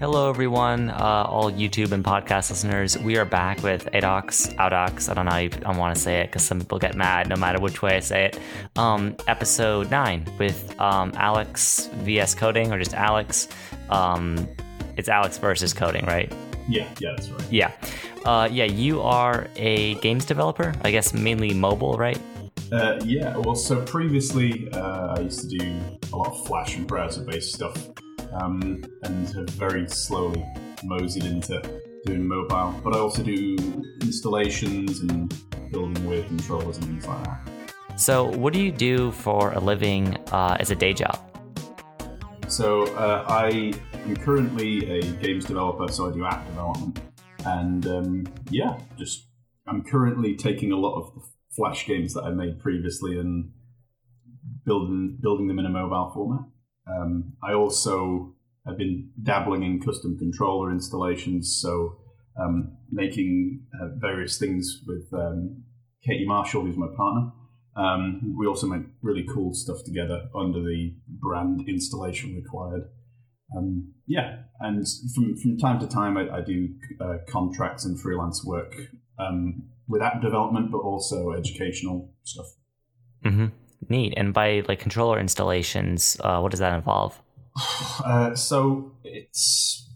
Hello, everyone, uh, all YouTube and podcast listeners. We are back with ADOX, AUDOX. I don't know how you, I want to say it because some people get mad no matter which way I say it. Um, episode 9 with um, Alex VS Coding or just Alex. Um, it's Alex versus Coding, right? Yeah, yeah, that's right. Yeah. Uh, yeah, you are a games developer, I guess mainly mobile, right? Uh, yeah, well, so previously uh, I used to do a lot of Flash and browser based stuff um, and have very slowly moseyed into doing mobile. But I also do installations and building weird controllers and things like that. So, what do you do for a living uh, as a day job? So, uh, I am currently a games developer, so I do app development. And um, yeah, just I'm currently taking a lot of the Flash games that I made previously and building building them in a mobile format. Um, I also have been dabbling in custom controller installations, so um, making uh, various things with um, Katie Marshall, who's my partner. Um, we also make really cool stuff together under the brand installation required. Um, yeah, and from, from time to time, I, I do uh, contracts and freelance work um, with app development, but also educational stuff. Mm-hmm. Neat. And by like controller installations, uh, what does that involve? Uh, so it's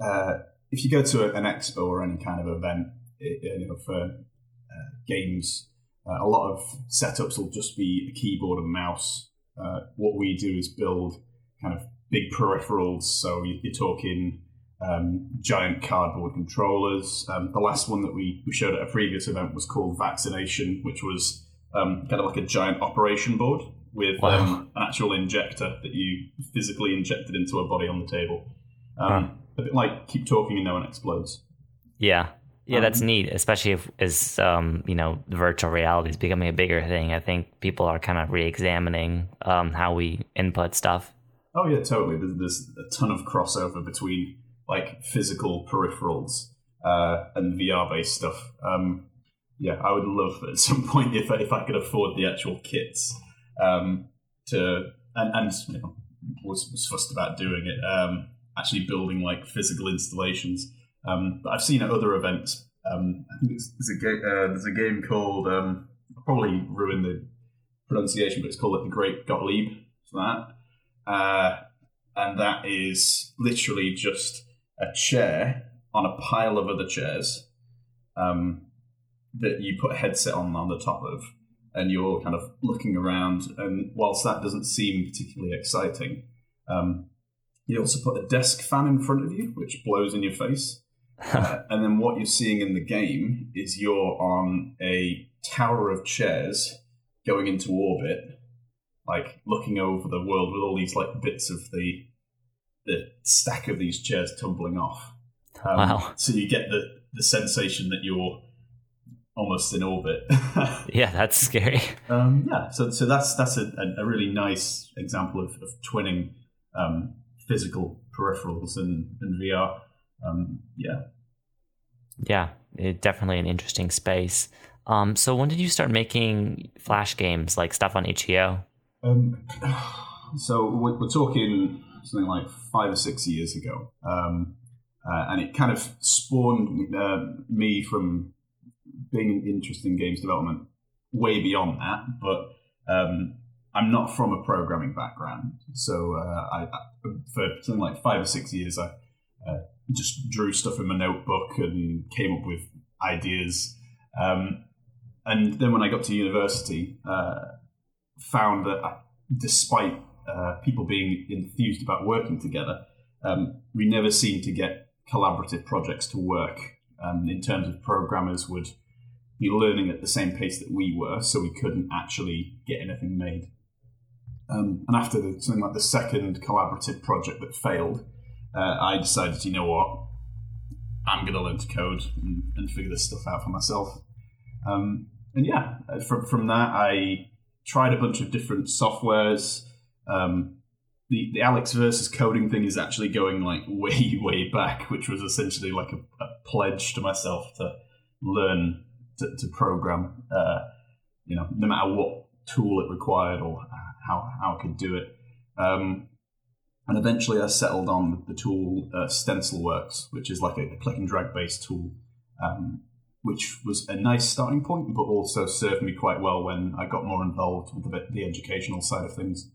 uh, if you go to an expo or any kind of event it, you know, for uh, games, uh, a lot of setups will just be a keyboard and mouse. Uh, what we do is build kind of big peripherals. So you're talking um, giant cardboard controllers. Um, the last one that we, we showed at a previous event was called Vaccination, which was um, kind of like a giant operation board with wow. um, an actual injector that you physically injected into a body on the table. Um, huh. A bit like keep talking and no one explodes. Yeah. Yeah, that's um, neat, especially if as um, you know virtual reality is becoming a bigger thing. I think people are kind of re-examining um, how we input stuff. Oh yeah, totally. There's, there's, a ton of crossover between like physical peripherals uh, and VR-based stuff. Um, yeah, I would love at some point if if I could afford the actual kits um, to and, and you know, was, was fussed about doing it. Um, actually, building like physical installations. Um, but I've seen at other events. Um, I think there's a game. Uh, there's a game called. Um, I'll probably ruin the pronunciation, but it's called like the Great Gottlieb for that. Uh, and that is literally just a chair on a pile of other chairs. Um, that you put a headset on on the top of, and you're kind of looking around. And whilst that doesn't seem particularly exciting, um, you also put a desk fan in front of you, which blows in your face. uh, and then what you're seeing in the game is you're on a tower of chairs going into orbit, like looking over the world with all these like bits of the the stack of these chairs tumbling off. Um, wow! So you get the the sensation that you're almost in orbit. yeah, that's scary. Um, yeah, so so that's that's a, a really nice example of, of twinning um, physical peripherals and, and VR. Um, yeah, yeah, it, definitely an interesting space. Um, so when did you start making Flash games like stuff on itch.io? Um, so we're, we're, talking something like five or six years ago. Um, uh, and it kind of spawned uh, me from being interested in games development way beyond that, but um, I'm not from a programming background. So uh, I, for something like five or six years, I uh, just drew stuff in my notebook and came up with ideas. Um, and then when I got to university, uh, found that I, despite uh, people being enthused about working together, um, we never seemed to get collaborative projects to work. Um, in terms of programmers would be learning at the same pace that we were, so we couldn't actually get anything made. Um, and after the, something like the second collaborative project that failed, uh, I decided, you know what, I'm going to learn to code and, and, figure this stuff out for myself. Um, and yeah, uh, from, from that, I tried a bunch of different softwares. Um, the, the Alex versus coding thing is actually going like way, way back, which was essentially like a, a pledge to myself to learn to, to program, uh, you know, no matter what tool it required or how, how I could do it. Um, and eventually I settled on the tool uh, StencylWorks, which is like a, a click and drag based tool, um, which was a nice starting point, but also served me quite well when I got more involved with the, the educational side of things.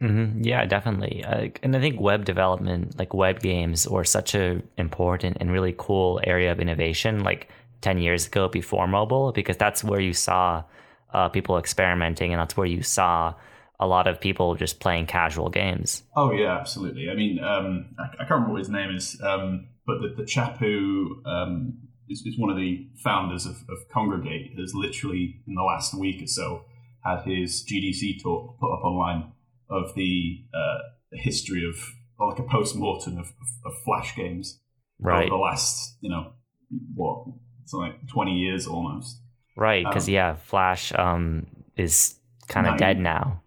Mm-hmm. Yeah, definitely. Uh, and I think web development, like web games, were such a important and really cool area of innovation. Like ten years ago, before mobile, because that's where you saw uh, people experimenting, and that's where you saw a lot of people just playing casual games. Oh yeah, absolutely. I mean, um, I, I, can't remember what his name is, um, but the, the, chap who um, is, is, one of the founders of, of, Kongregate has literally in the last week or so had his GDC talk put up online of the, uh, the history of like a post mortem of, of, of, Flash games right. over the last you know what something like twenty years almost. Right, because um, yeah, Flash um, is kind of dead now.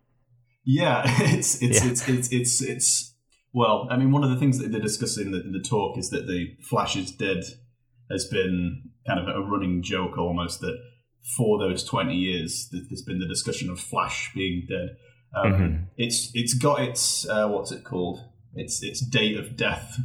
Yeah, it's it's, yeah. it's it's it's it's well, I mean, one of the things that they discuss in the, in the talk is that the Flash is dead has been kind of a running joke almost that for those 20 years there's been the discussion of Flash being dead. Um, mm-hmm. It's it's got its uh, what's it called? Its its date of death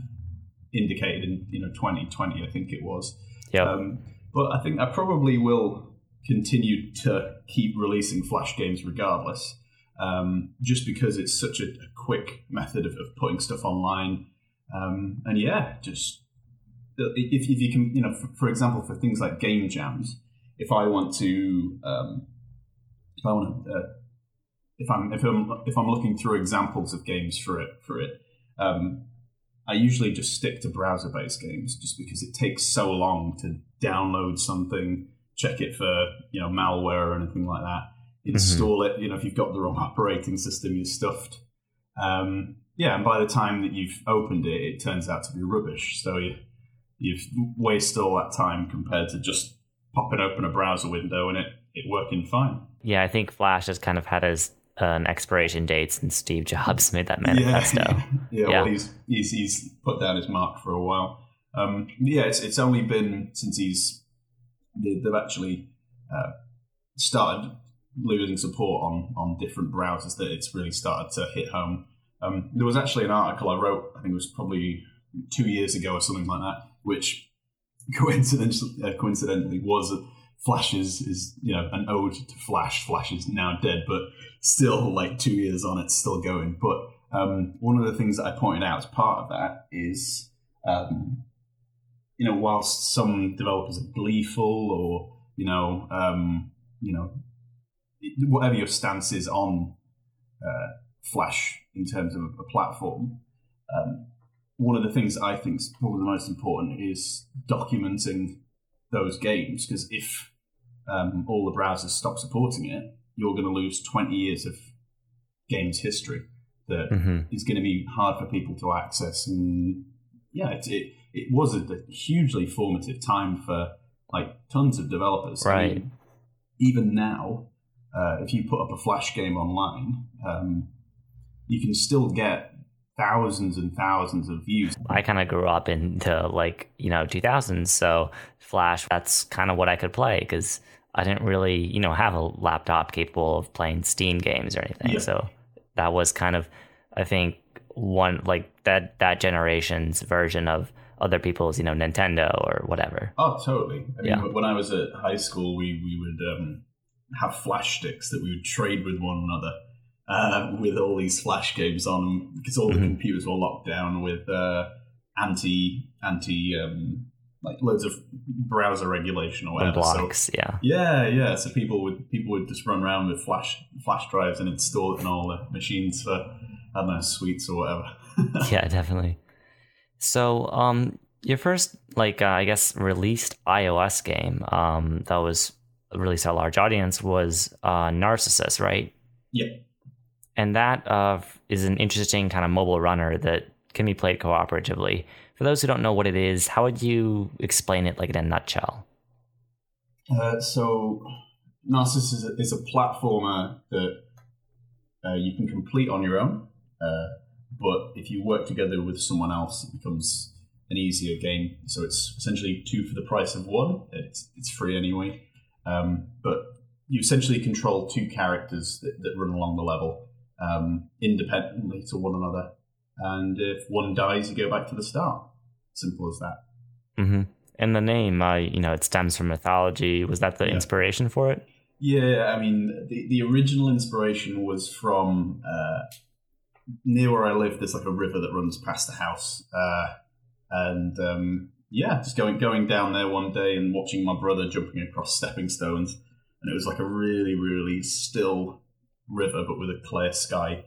indicated in you know 2020, I think it was. Yeah. Um, but I think I probably will continue to keep releasing Flash games regardless um, just because it's such a, a quick method of, of, putting stuff online. Um, and yeah, just if, if you can, you know, for, for, example, for things like game jams, if I want to, um, if I want to, uh, if I'm if I'm if I'm looking through examples of games for it for it, um, I usually just stick to browser-based games just because it takes so long to download something, check it for you know malware or anything like that install mm-hmm. it. You know, if you've got the wrong operating system, you're stuffed. Um, yeah, and by the time that you've opened it, it turns out to be rubbish. So you, you've wasted all that time compared to just popping open a browser window and it, it working fine. Yeah, I think Flash has kind of had his an expiration date since Steve Jobs made that manifesto. Yeah, yeah, yeah. well, he's, he's, he's put down his mark for a while. Um, yeah, it's, it's only been since he's they've actually uh, started losing support on on different browsers that it's really started to hit home. Um, there was actually an article I wrote, I think it was probably two years ago or something like that, which coincidentally, uh, coincidentally was Flash is, you know an ode to Flash. Flash is now dead, but still like two years on, it's still going. But um, one of the things that I pointed out as part of that is, um, you know, whilst some developers are gleeful or you know, um, you know, whatever your stance is on uh, Flash in terms of a platform, um, one of the things I think is probably the most important is documenting those games because if um, all the browsers stop supporting it, you're going to lose 20 years of games history that mm-hmm. is going to be hard for people to access. And yeah, it, it, it was a, hugely formative time for like tons of developers. Right. I mean, even now, uh, if you put up a flash game online, um, you can still get thousands and thousands of views. I kind of grew up into like you know 2000s, so Flash that's kind of what I could play because I didn't really you know have a laptop capable of playing Steam games or anything. Yeah. So that was kind of I think one like that that generation's version of other people's you know Nintendo or whatever. Oh, totally. I mean, yeah. when I was at high school, we we would um, have flash sticks that we would trade with one another uh, with all these flash games on because all the mm-hmm. computers were locked down with uh, anti anti um, like loads of browser regulation or whatever. blocks, so, yeah, yeah, yeah. So people would people would just run around with flash flash drives and install it in all the machines for I don't know suites or whatever. yeah, definitely. So, um, your first like uh, I guess released iOS game um, that was released to a large audience was uh, Narcissus, right? Yeah. And that uh, is an interesting kind of mobile runner that can be played cooperatively. For those who don't know what it is, how would you explain it, like in a nutshell? Uh, so, Narcissus is a, is a platformer that uh, you can complete on your own, uh, but if you work together with someone else, it becomes an easier game. So it's essentially two for the price of one. It's it's free anyway. Um, but you essentially control two characters that, that run along the level um, independently to one another. and if one dies, you go back to the start. Simple as that. Mm-hmm. And the name, uh, you know, it stems from mythology. Was that the Yeah. inspiration for it? Yeah, I mean, the, the original inspiration was from uh, near where I live. There's like a river that runs past the house, uh, and um, yeah, just going going down there one day and watching my brother jumping across stepping stones, and it was like a really really still river, but with a clear sky,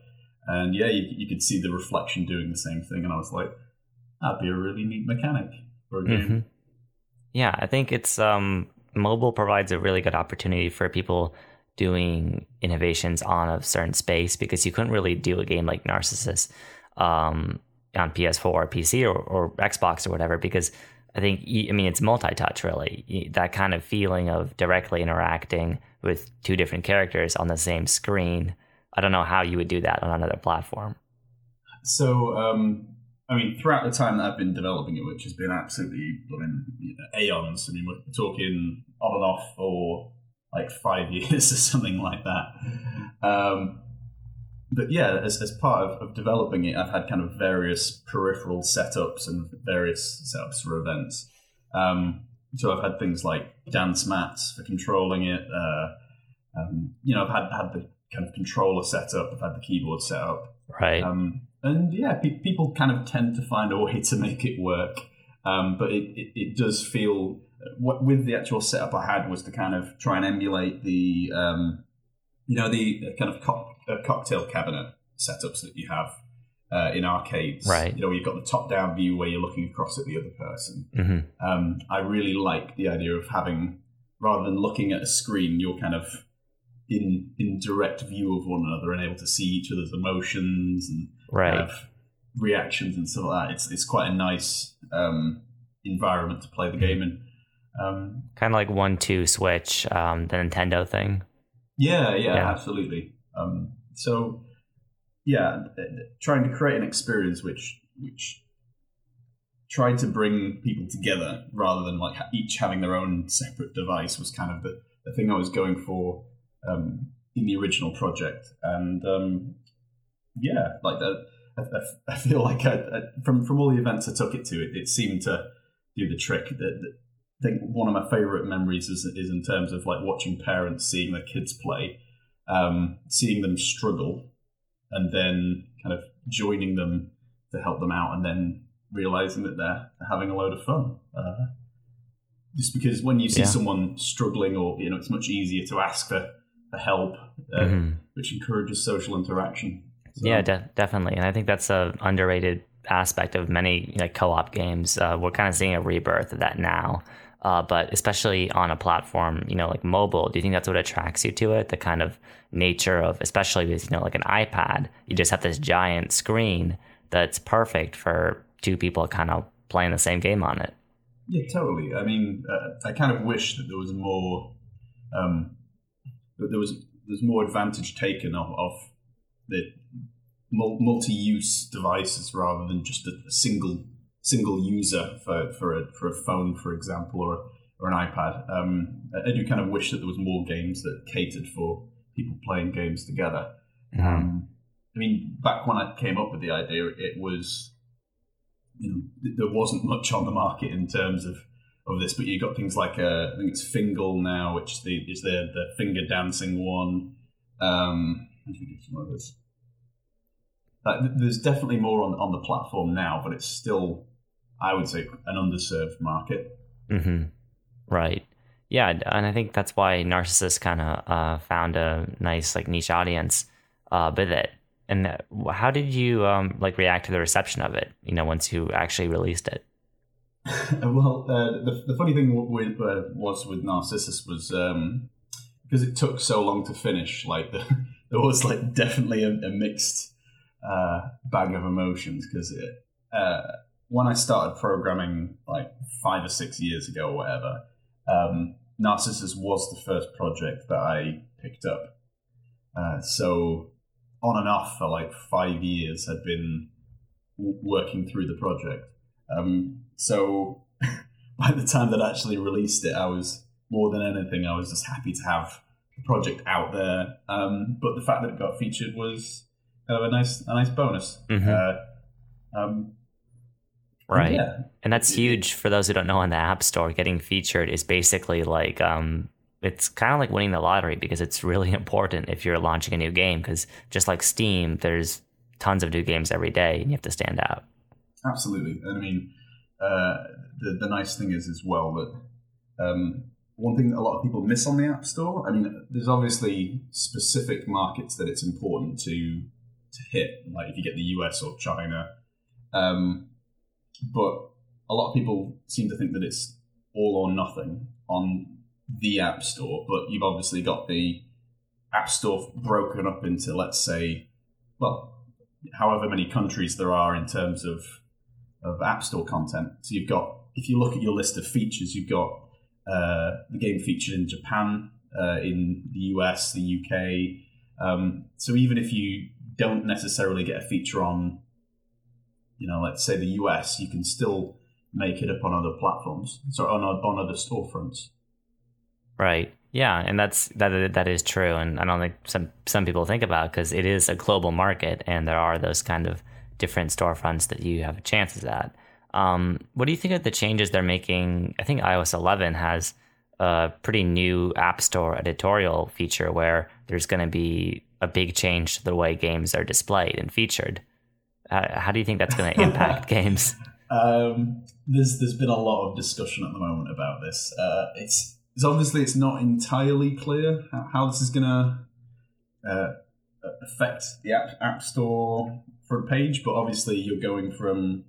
and yeah, you, you could see the reflection doing the same thing, and I was like, that'd be a really neat mechanic for a game. Mhm. Yeah, I think it's um, mobile provides a really good opportunity for people doing innovations on a certain space because you couldn't really do a game like Narcissus um, on PS4 or PC or, or Xbox or whatever because I think I mean it's multi-touch really that kind of feeling of directly interacting with two different characters on the same screen. I don't know how you would do that on another platform. So, um, I mean, throughout the time that I've been developing it, which has been absolutely I mean, you know, aeons, I mean, we're talking on and off for like five years or something like that. Um, but yeah, as, as part of, of developing it, I've had kind of various peripheral setups and various setups for events. Um, so I've had things like dance mats for controlling it. Uh, um, you know, I've had had the kind of controller set up. I've had the keyboard set up. Right. Um, and yeah, pe- people kind of tend to find a way to make it work. Um, but it, it, it does feel, what, with the actual setup I had, was to kind of try and emulate the, um, you know, the kind of co- uh, cocktail cabinet setups that you have uh, in arcades. Right. You know, you've got the top down view where you're looking across at the other person. hmm Um, I really like the idea of having, rather than looking at a screen, you're kind of in in direct view of one another and able to see each other's emotions and Right. have reactions and stuff like that. It's it's quite a nice um, environment to play the game in. Um, kind of like one two switch, um, the Nintendo thing. yeah, yeah, Yeah. absolutely. Um, so yeah, trying to create an experience which which tried to bring people together rather than like each having their own separate device was kind of the, the thing I was going for um, in the original project. And um, yeah, like that, I, feel like I, I, from from all the events I took it to, it, it seemed to do the trick. That I think one of my favorite memories is is in terms of like watching parents seeing their kids play, um, seeing them struggle, and then kind of joining them to help them out, and then realizing that they're having a load of fun. Uh, just because when you see Yeah. someone struggling, or you know, it's much easier to ask for, for help, uh, Mhm. which encourages social interaction. So- Yeah, de- definitely, and I think that's a underrated aspect of many like co-op games. Uh, we're kind of seeing a rebirth of that now, uh, but especially on a platform, you know, like mobile. Do you think that's what attracts you to it? The kind of nature of, especially with you know, like an iPad, you just have this giant screen that's perfect for two people kind of playing the same game on it. Yeah, totally. I mean, uh, I kind of wish that there was more, um, that there was there's more advantage taken of, of the multi-use devices rather than just a, a single single user for for a for a phone, for example, or or an iPad. Um, I do kind of wish that there was more games that catered for people playing games together. Um, I mean, back when I came up with the idea, it was you know there wasn't much on the market in terms of of this, but you got things like uh, I think it's Fingle now, which is the is the the finger dancing one. Um, I think it's some others. Uh, th- there's definitely more on on the platform now, but it's still, I would say, an underserved market. hmm Right. Yeah, and I think that's why Narcissus kind of uh, found a nice like niche audience uh, with it. And uh, how did you um, like react to the reception of it? You know, once you actually released it. well, uh, the, the funny thing with, uh, was with Narcissus was um, because it took so long to finish. Like the, there was like definitely a, a mixed uh, bag of emotions because uh, when I started programming like five or six years ago or whatever, um, Narcissus was the first project that I picked up. Uh, so on and off for like five years, I'd been w- working through the project. Um, so by the time that I actually released it, I was more than anything, I was just happy to have the project out there. Um, but the fact that it got featured was kind of a nice, a nice bonus. Mhm. Uh, Um, right. yeah. And that's huge for those who don't know on the App Store. Getting featured is basically like um, it's kind of like winning the lottery because it's really important if you're launching a new game. Because just like Steam, there's tons of new games every day, and you have to stand out. Absolutely, and I mean, uh, the the nice thing is as well that um, one thing that a lot of people miss on the App Store. I mean, there's obviously specific markets that it's important to to hit, like if you get the US or China, um, but a lot of people seem to think that it's all or nothing on the App Store. But you've obviously got the App Store broken up into, let's say, well, however many countries there are in terms of of App Store content. So you've got, if you look at your list of features, you've got uh, the game featured in Japan, uh, in the US, the UK. Um, so even if you don't necessarily get a feature on, you know, let's say the US, you can still make it up on other platforms, so on on other storefronts. Right. Yeah, and that's that that is true, and I don't think some some people think about because it is a global market, and there are those kind of different storefronts that you have chances at. Um, what do you think of the changes they're making? I think iOS 11 has a pretty new App Store editorial feature where there's going to be a big change to the way games are displayed and featured. Uh, how do you think that's going to impact games? Um, there's there's been a lot of discussion at the moment about this. Uh, it's it's obviously it's not entirely clear how, how this is going to uh, affect the app, app Store front page, but obviously you're going from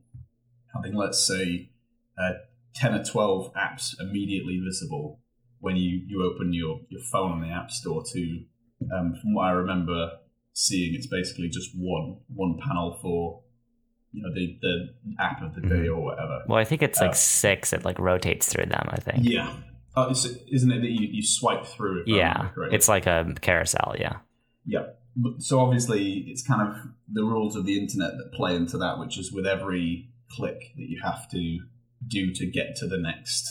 having, let's say, uh, 10 or 12 apps immediately visible when you, you open your, your phone on the App Store to, um, from what I remember seeing, it's basically just one one panel for you know the, the app of the day mm-hmm. or whatever. Well, I think it's like uh, six. It like rotates through them. I think. Yeah. Oh, isn't it that you, you swipe through? It? Yeah, it's like a carousel. Yeah. Yeah so obviously it's kind of the rules of the internet that play into that, which is with every click that you have to do to get to the next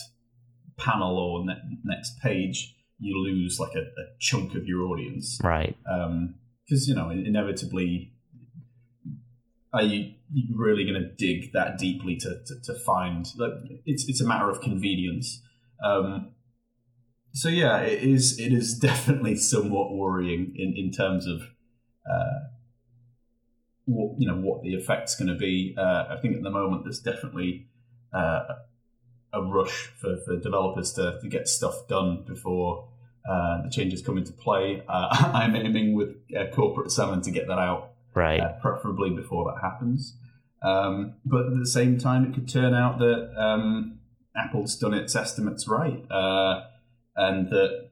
panel or ne- next page, you lose like a, a, chunk of your audience, right? Because you know inevitably, are you, you really going to dig that deeply to, to, to find? Like, it's it's a matter of convenience. Um, so yeah, it is. It is definitely somewhat worrying in, in terms of uh, what you know what the effect's going to be. Uh, I think at the moment there's definitely uh, a rush for, for developers to, to get stuff done before uh, the changes come into play. Uh, I'm aiming with uh, Corporate Salmon to get that out, right? preferably before that happens. Um, but at the same time, it could turn out that um, Apple's done its estimates right and that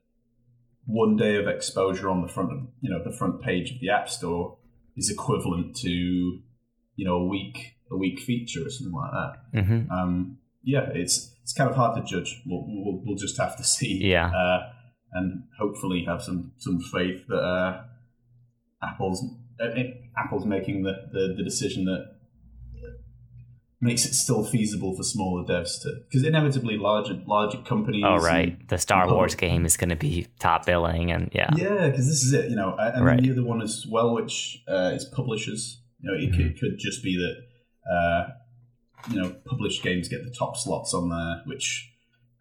one day of exposure on the front of you know the front page of the app store is equivalent to you know a week a week feature or something like that. Mm-hmm. Um, yeah, it's it's kind of hard to judge. We'll, we'll, we'll just have to see. Yeah, uh, and hopefully have some some faith that uh, Apple's uh, Apple's making the, the, the decision that makes it still feasible for smaller devs to because inevitably larger larger companies. Oh right, the Star Wars game is going to be top billing, and yeah, yeah, because this is it. You know, and right. the other one as well, which uh, is publishers. You know, it, mm-hmm. could, could, just be that uh, you know published games get the top slots on there, which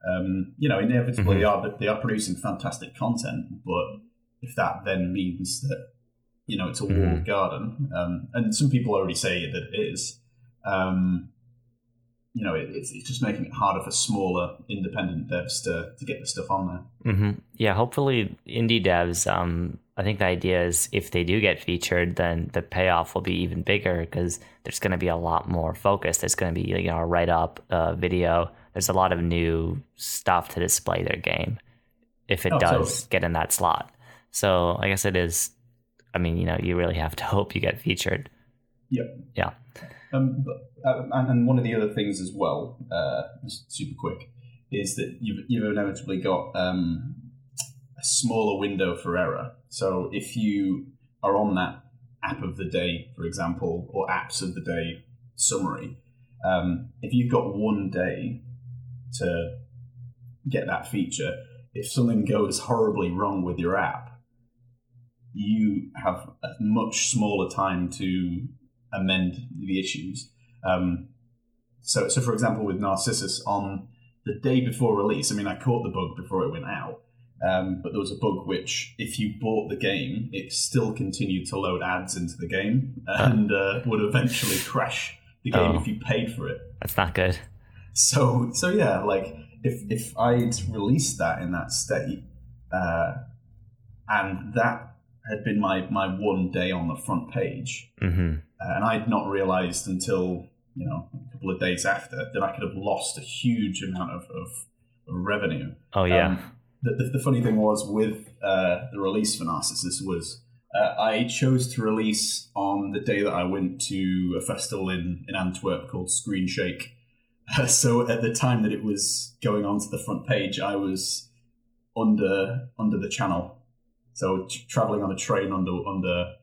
um, you know inevitably mm-hmm. are they are producing fantastic content, but if that then means that you know it's a walled mm-hmm. garden, um, and some people already say that it is um, you know, it, it's, it's just making it harder for smaller independent devs to, to get the stuff on there. Mm-hmm. Yeah, hopefully indie devs. Um, I think the idea is if they do get featured, then the payoff will be even bigger because there's going to be a lot more focus. There's going to be you know a write up, uh, video. There's a lot of new stuff to display their game if it oh, does totally. get in that slot. So I guess it is. I mean, you know, you really have to hope you get featured. Yep. Yeah. Um, but, uh, and one of the other things as well, uh, super quick, is that you've, you've inevitably got um, a smaller window for error. So if you are on that app of the day, for example, or apps of the day summary, um, if you've got one day to get that feature, if something goes horribly wrong with your app, you have a much smaller time to amend the issues. Um, so, so for example, with Narcissus, on the day before release, I mean, I caught the bug before it went out, um, but there was a bug which, if you bought the game, it still continued to load ads into the game and uh, would eventually crash the game Oh. if you paid for it. That's not good. So, so yeah, like if if I'd released that in that state, uh, and that had been my my one day on the front page, hmm uh, and I'd not realised until you know a couple of days after that I could have lost a huge amount of, of, of revenue. Oh yeah. Um, the, the, the funny thing was with uh, the release for Narcissus was uh, I chose to release on the day that I went to a festival in, in Antwerp called Screen Shake. Uh, so at the time that it was going onto the front page, I was under under the channel, so t- traveling on a train under under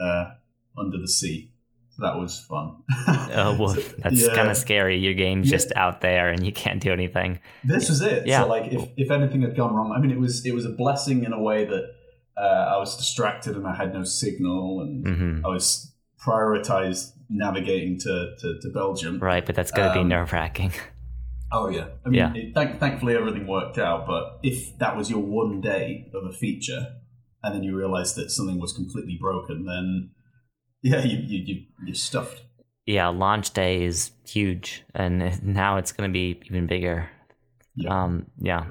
uh, under the sea. So that was fun. Oh well, So, that's yeah. kind of scary. Your game's Yeah. just out there and you can't do anything. This was it. Yeah. So like if, if anything had gone wrong, I mean it was it was a blessing in a way that uh, I was distracted and I had no signal and hmm I was prioritized navigating to, to, to Belgium. Right, but that's gonna be Um, nerve wracking. Oh yeah. I mean Yeah. It, thank, thankfully everything worked out, but if that was your one day of a feature and then you realized that something was completely broken, then yeah, you you, you you're stuffed. Yeah, launch day is huge, and now it's gonna be even bigger. Yeah. Um, yeah.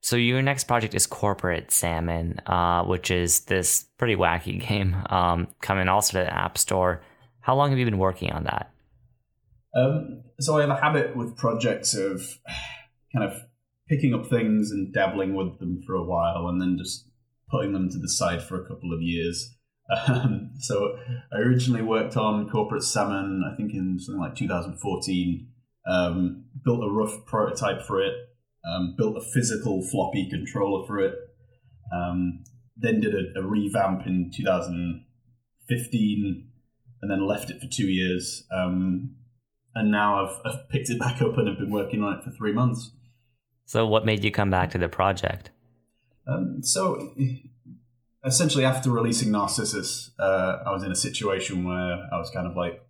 So your next project is Corporate Salmon, uh, which is this pretty wacky game, um, coming also to the App Store. How long have you been working on that? Um, so I have a habit with projects of kind of picking up things and dabbling with them for a while, and then just putting them to the side for a couple of years. Um, so I originally worked on Corporate Salmon, I think in something like 2014. Um, built a rough prototype for it. Um, built a physical floppy controller for it. Um, then did a, a revamp in 2015, and then left it for two years. Um, and now I've, I've picked it back up and have been working on it for three months. So what made you come back to the project? Um, so essentially, after releasing Narcissus, uh, I was in a situation where I was kind of like,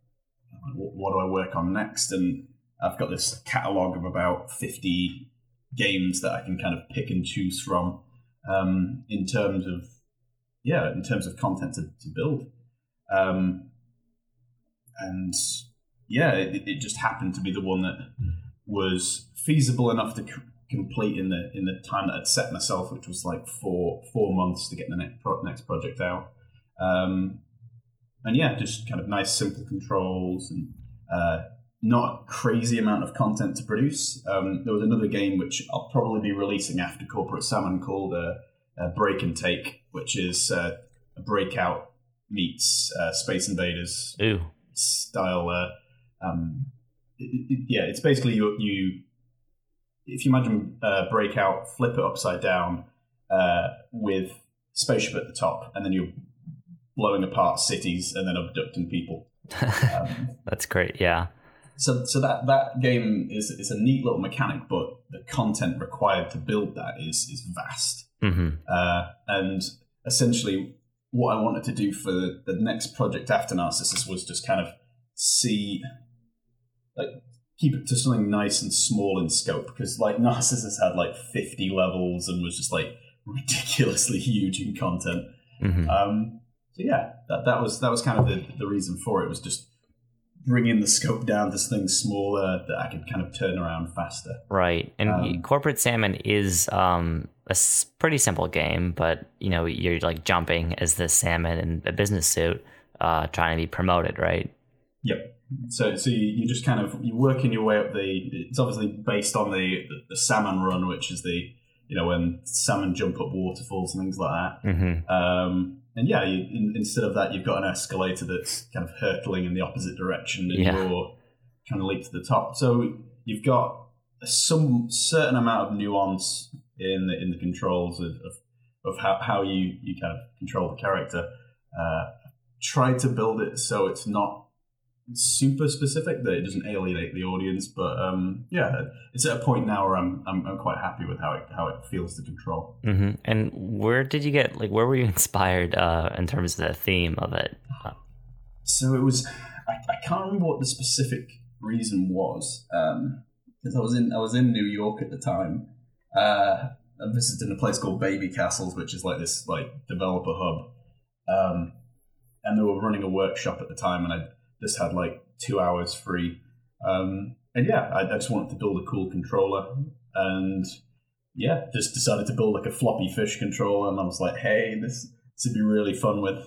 what do I work on next? And I've got this catalog of about 50 games that I can kind of pick and choose from um, in terms of, yeah, in terms of content to, to build. Um, and yeah, it, it just happened to be the one that was feasible enough to c- complete in the in the time that I'd set myself, which was like four four months to get the next pro- next project out. Um, and yeah, just kind of nice, simple controls and uh, not a crazy amount of content to produce. Um, there was another game which I'll probably be releasing after Corporate Salmon called uh, uh, Break and Take, which is uh, a breakout meets uh, Space Invaders Ooh, style. Uh, um, it- it- yeah, it's basically you, you. If you imagine uh, breakout, flip it upside down uh, with spaceship at the top, and then you're blowing apart cities and then abducting people. Um, that's great. Yeah. so, so that that game is is a neat little mechanic, but the content required to build that is is vast. hmm Uh, and essentially, what I wanted to do for the, the next project after Narcissus was just kind of see, like, keep it to something nice and small in scope. Because, like, Narcissus had like 50 levels and was just like ridiculously huge in content. hmm Um, so yeah, that, that was that was kind of the, the reason for it was just bringing the scope down to something smaller that I could kind of turn around faster. Right. And Um, Corporate Salmon is um, a s- pretty simple game, but you know you're like jumping as the salmon in a business suit, uh, trying to be promoted, right? Yep. So, so you, you just kind of you're working your way up the. It's obviously based on the, the the salmon run, which is the you know when salmon jump up waterfalls and things like that. Mm-hmm. Um, and yeah, you, in, instead of that, you've got an escalator that's kind of hurtling in the opposite direction, and Yeah. you're trying to leap to the top. So you've got some certain amount of nuance in the in the controls of of, of how, how you you kind of control the character. Uh, try to build it so it's not super specific that it doesn't alienate the audience but um yeah it's at a point now where i'm i'm, I'm quite happy with how it how it feels to control Mm-hmm. And where did you get like where were you inspired uh, in terms of the theme of it? so it was I, I can't remember what the specific reason was because I was in I was in New York at the time. Uh, I visited a place called Baby Castles, which is like this like developer hub, um, and they were running a workshop at the time, and I just had like two hours free. Um, and yeah, I, I just wanted to build a cool controller, and yeah, just decided to build like a floppy fish controller, and I was like, hey, this this would be really fun with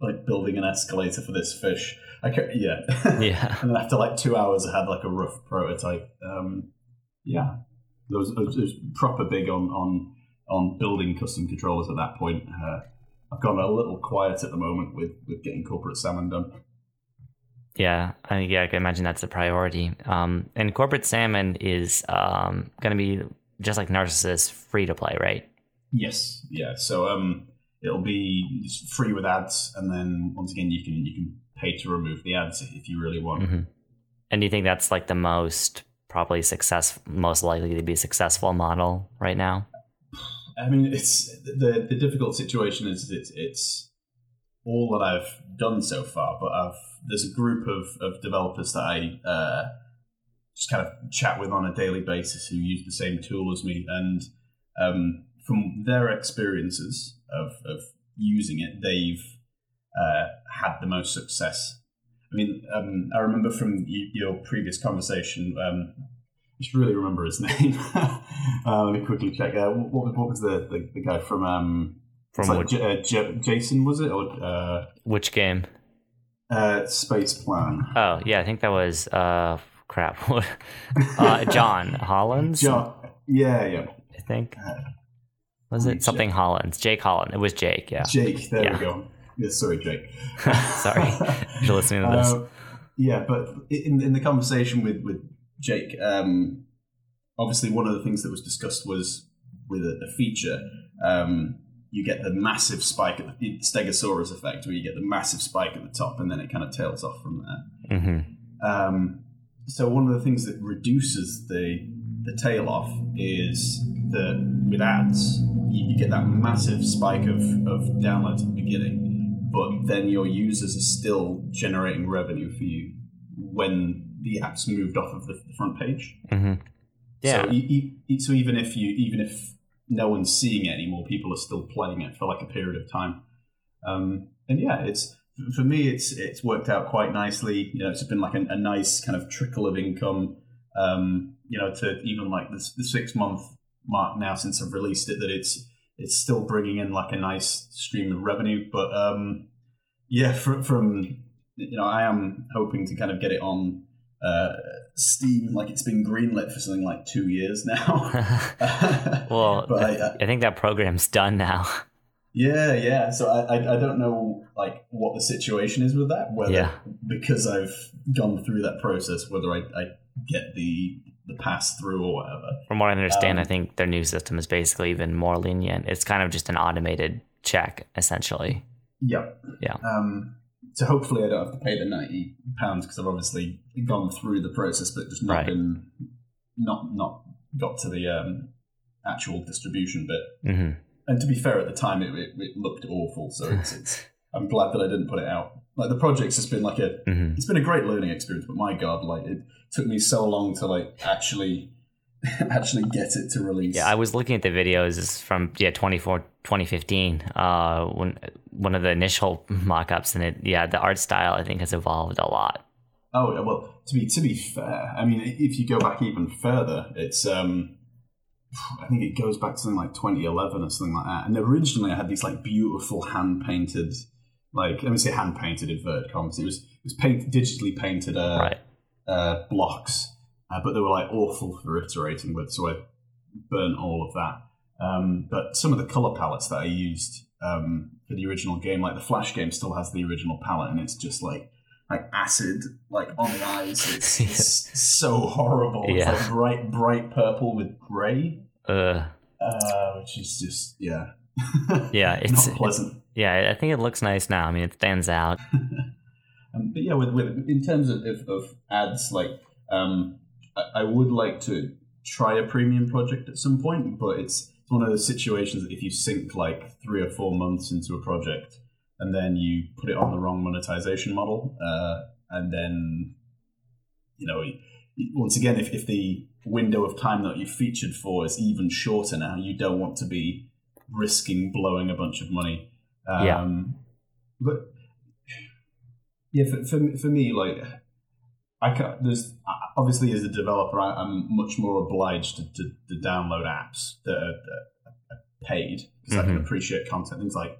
like building an escalator for this fish. I could, yeah, Yeah. and then after like two hours, I had like a rough prototype. Um, yeah, it was, it was proper big on on on building custom controllers at that point. Uh, I've gone a little quiet at the moment with with getting corporate salmon done. Yeah, I mean, yeah, I can imagine that's a priority. Um, and corporate salmon is um, going to be just like Narcissus, free to play, right? Yes, yeah. So um, it'll be free with ads, and then once again, you can you can pay to remove the ads if you really want. hmm And do you think that's like the most probably success, most likely to be successful model right now? I mean, it's the the difficult situation is it's it's all that I've done so far, but I've there's a group of, of developers that I uh, just kind of chat with on a daily basis who use the same tool as me, and um, from their experiences of, of using it, they've uh, had the most success. I mean, um, I remember from y- your previous conversation. Um, I should really remember his name. uh, let me quickly check. Uh, what, what was the, the, the guy from? From like J- uh, J- Jason was it or uh, which game? uh, Space Plan? Oh, yeah, I think that was uh, crap. uh, John Hollins, John, yeah, yeah. I think. Uh, Was it something Hollins? Jake Holland. It was Jake. Yeah. Jake. There Yeah. we go. Yeah, sorry, Jake. Sorry you're listening to this. Uh, yeah, but in in the conversation with with Jake, um, obviously one of the things that was discussed was with a, a feature. Um, you get the massive spike at the Stegosaurus effect, where you get the massive spike at the top, and then it kind of tails off from there. hmm Um, so one of the things that reduces the the tail off is that with ads, you, you get that massive spike of, of downloads at the beginning, but then your users are still generating revenue for you when the app's moved off of the, the front page. hmm Yeah. So, e- e- so even if you even if no one's seeing it anymore, people are still playing it for like a period of time. Um, and yeah, it's for me, it's it's worked out quite nicely. You know, it's been like a, a nice kind of trickle of income. Um, you know, to even like the, the six month mark now since I've released it, that it's it's still bringing in like a nice stream of revenue. But um, yeah, from, from you know, I am hoping to kind of get it on uh, Steam. Like it's been greenlit for something like two years now. well, but I, I, I think that program's done now. yeah, yeah. So I, I, I don't know like what the situation is with that. Whether Yeah. because I've gone through that process, whether I, I get the the pass through or whatever. From what I understand, I Um, think their new system is basically even more lenient. It's kind of just an automated check, essentially. Yeah, Yeah. Um, so hopefully I don't have to pay the ninety pounds because I've obviously gone through the process, but just not Right. been not not got to the um, actual distribution bit. hmm And to be fair, at the time it, it, it looked awful. So it's, it's I'm glad that I didn't put it out. Like the project's just been like a hmm it's been a great learning experience, but my god, like it took me so long to like actually actually get it to release. Yeah, I was looking at the videos from yeah 24, 2015, uh, when one of the initial mock-ups, and it yeah the art style I think has evolved a lot. Oh yeah, well, to be to be fair, I mean, if you go back even further, it's um, I think it goes back to something like 2011 or something like that. And originally, I had these like beautiful hand painted, like let me say hand painted inverted commas. It was it was painted digitally painted uh, right. uh, blocks, uh, but they were like awful for iterating with, so I burnt all of that. Um, but some of the color palettes that I used um, for the original game, like the Flash game, still has the original palette, and it's just like like acid, like on the eyes. It's, it's so horrible. It's Yeah. like bright, bright purple with grey, Uh, uh, which is just yeah, yeah, it's not pleasant. yeah. I think it looks nice now. I mean, it stands out. Um, but yeah, with, with in terms of, of, of ads, like um, I, I would like to try a premium project at some point, but it's it's one of those situations that if you sink like three or four months into a project and then you put it on the wrong monetization model, uh, and then you know once again if, if the window of time that you featured for is even shorter now you don't want to be risking blowing a bunch of money um, Yeah. but yeah for, for, for me like I can't, there's obviously as a developer I, I'm much more obliged to, to, to download apps that are, that are paid because I can Mhm. appreciate content things like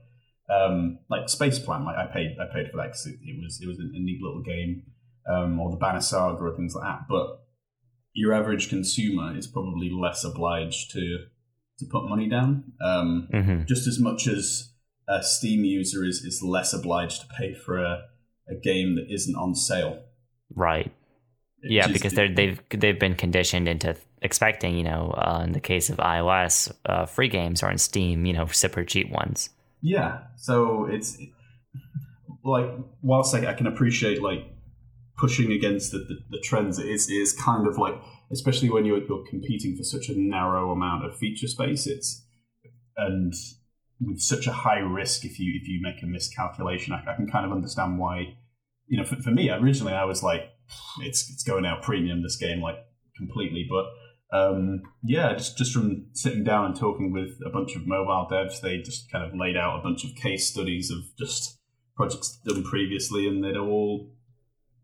um, like Spaceplan like I paid I paid for that because it, it was it was a, neat little game um, or the Banner Saga or things like that but your average consumer is probably less obliged to to put money down um, hmm just as much as a Steam user is, is less obliged to pay for a, a game that isn't on sale. Right. Yeah, because they're, they've they've been conditioned into expecting, you know, uh, in the case of iOS, uh, free games or in Steam, you know, super cheap ones. yeah. So it's like whilst I, I can appreciate like pushing against the, the, the trends, it is, it is kind of like especially when you're, you're competing for such a narrow amount of feature space. It's and with such a high risk if you if you make a miscalculation, I, I can kind of understand why. You know, for, for me originally, I was like, it's it's going out premium this game like completely, but um, yeah, just just from sitting down and talking with a bunch of mobile devs, they just kind of laid out a bunch of case studies of just projects done previously, and they'd all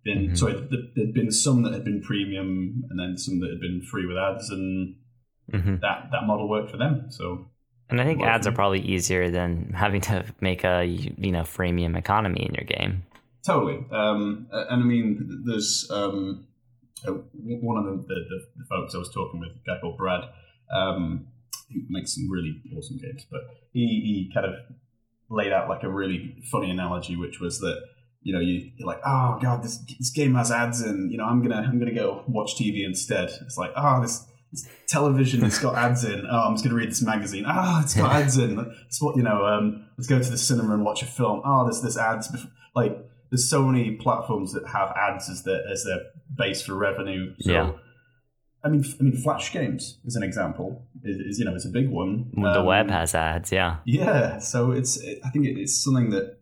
been Mhm. sorry, there'd been some that had been premium, and then some that had been free with ads, and hmm that that model worked for them. So And I think ads are probably easier than having to make a you know freemium economy in your game. Totally. Um, and I mean, there's um, uh, one of the, the, the folks I was talking with, a guy called Brad, um, who makes some really awesome games, but he, he kind of laid out like a really funny analogy, which was that you know you, you're like, oh god, this this game has ads, and you know I'm gonna I'm gonna go watch TV instead. It's like, oh this. this Television, it's got ads in. Oh, I'm just going to read this magazine. Ah, it's got ads in. It's what you know. Um, let's go to the cinema and watch a film. Oh, there's this ads. Like, there's so many platforms that have ads as their as their base for revenue. So, Yeah. I mean, I mean, Flash games is an example. Is, you know, it's a big one. the Um, web has ads, yeah. yeah, so it's it, I think it, it's something that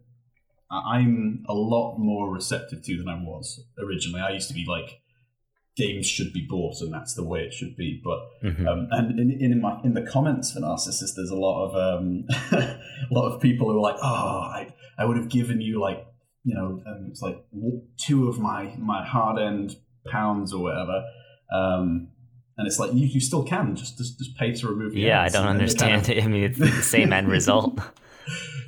I'm a lot more receptive to than I was originally. I used to be like, games should be bought, and that's the way it should be. But hmm um, and in, in my in the comments for Narcissus, there's a lot of um, a lot of people who are like, oh, I I would have given you like you know, it's like two of my my hard end pounds or whatever. Um, and it's like you, you still can just just, just pay to remove the Yeah, I don't and then they kind understand. of- I mean, it's the same end result.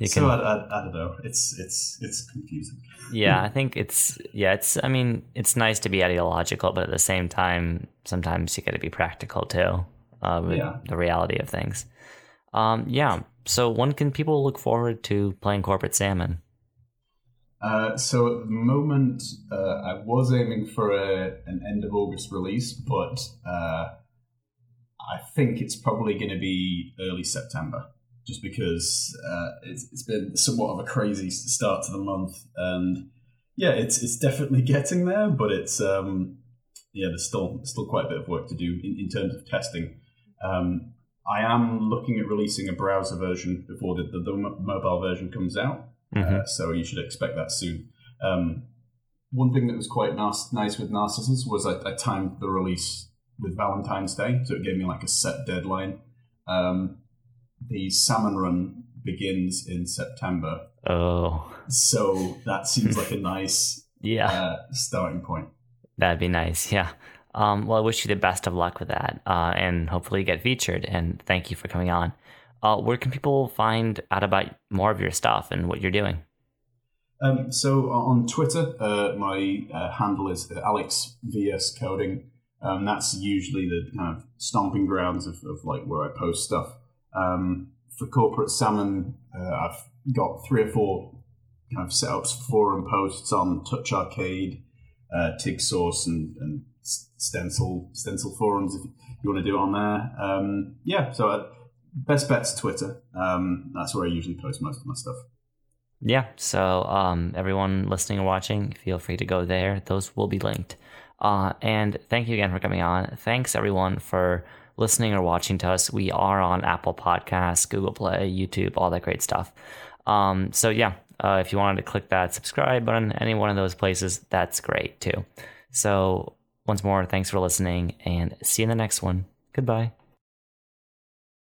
You so can- I, I, I don't know. It's it's it's confusing. yeah, I think it's yeah, it's. I mean, it's nice to be ideological, but at the same time, sometimes you got to be practical too, uh, with Yeah. the reality of things. Um, yeah. So when can people look forward to playing Corporate Salmon? Uh, so at the moment, uh, I was aiming for a, an end of August release, but uh, I think it's probably going to be early September, just because uh, it's, it's been somewhat of a crazy start to the month, and yeah, it's it's definitely getting there, but it's um, yeah, there's still still quite a bit of work to do in, in terms of testing. Um, I am looking at releasing a browser version before the, the, the mobile version comes out. Mhm. Uh, so you should expect that soon. Um, one thing that was quite nice, nice with Narcissus was I, I timed the release with Valentine's Day, so it gave me like a set deadline. Um, the salmon run begins in September, Oh, so that seems like a nice yeah, uh, starting point. that'd be nice. Yeah. Um, well, I wish you the best of luck with that, uh, and hopefully you get featured. And thank you for coming on. Uh, where can people find out about more of your stuff and what you're doing? Um, so on Twitter, uh, my uh, handle is Alex VS Coding. Um, that's usually the kind of stomping grounds of, of like where I post stuff. Um, for corporate salmon, uh, I've got three or four kind of setups, forum posts on TouchArcade, uh, TIGSource, and, and Stencyl Stencyl forums if you want to do it on there. Um, yeah, so uh, best bet's Twitter. Um, that's where I usually post most of my stuff. Yeah, so um, everyone listening or watching, feel free to go there. Those will be linked. Uh, and thank you again for coming on. Thanks everyone for listening or watching to us. We are on Apple Podcasts, Google Play, YouTube, all that great stuff. Um, so yeah, Uh, if you wanted to click that subscribe button, any one of those places, that's great too. So, once more, thanks for listening and see you in the next one. Goodbye.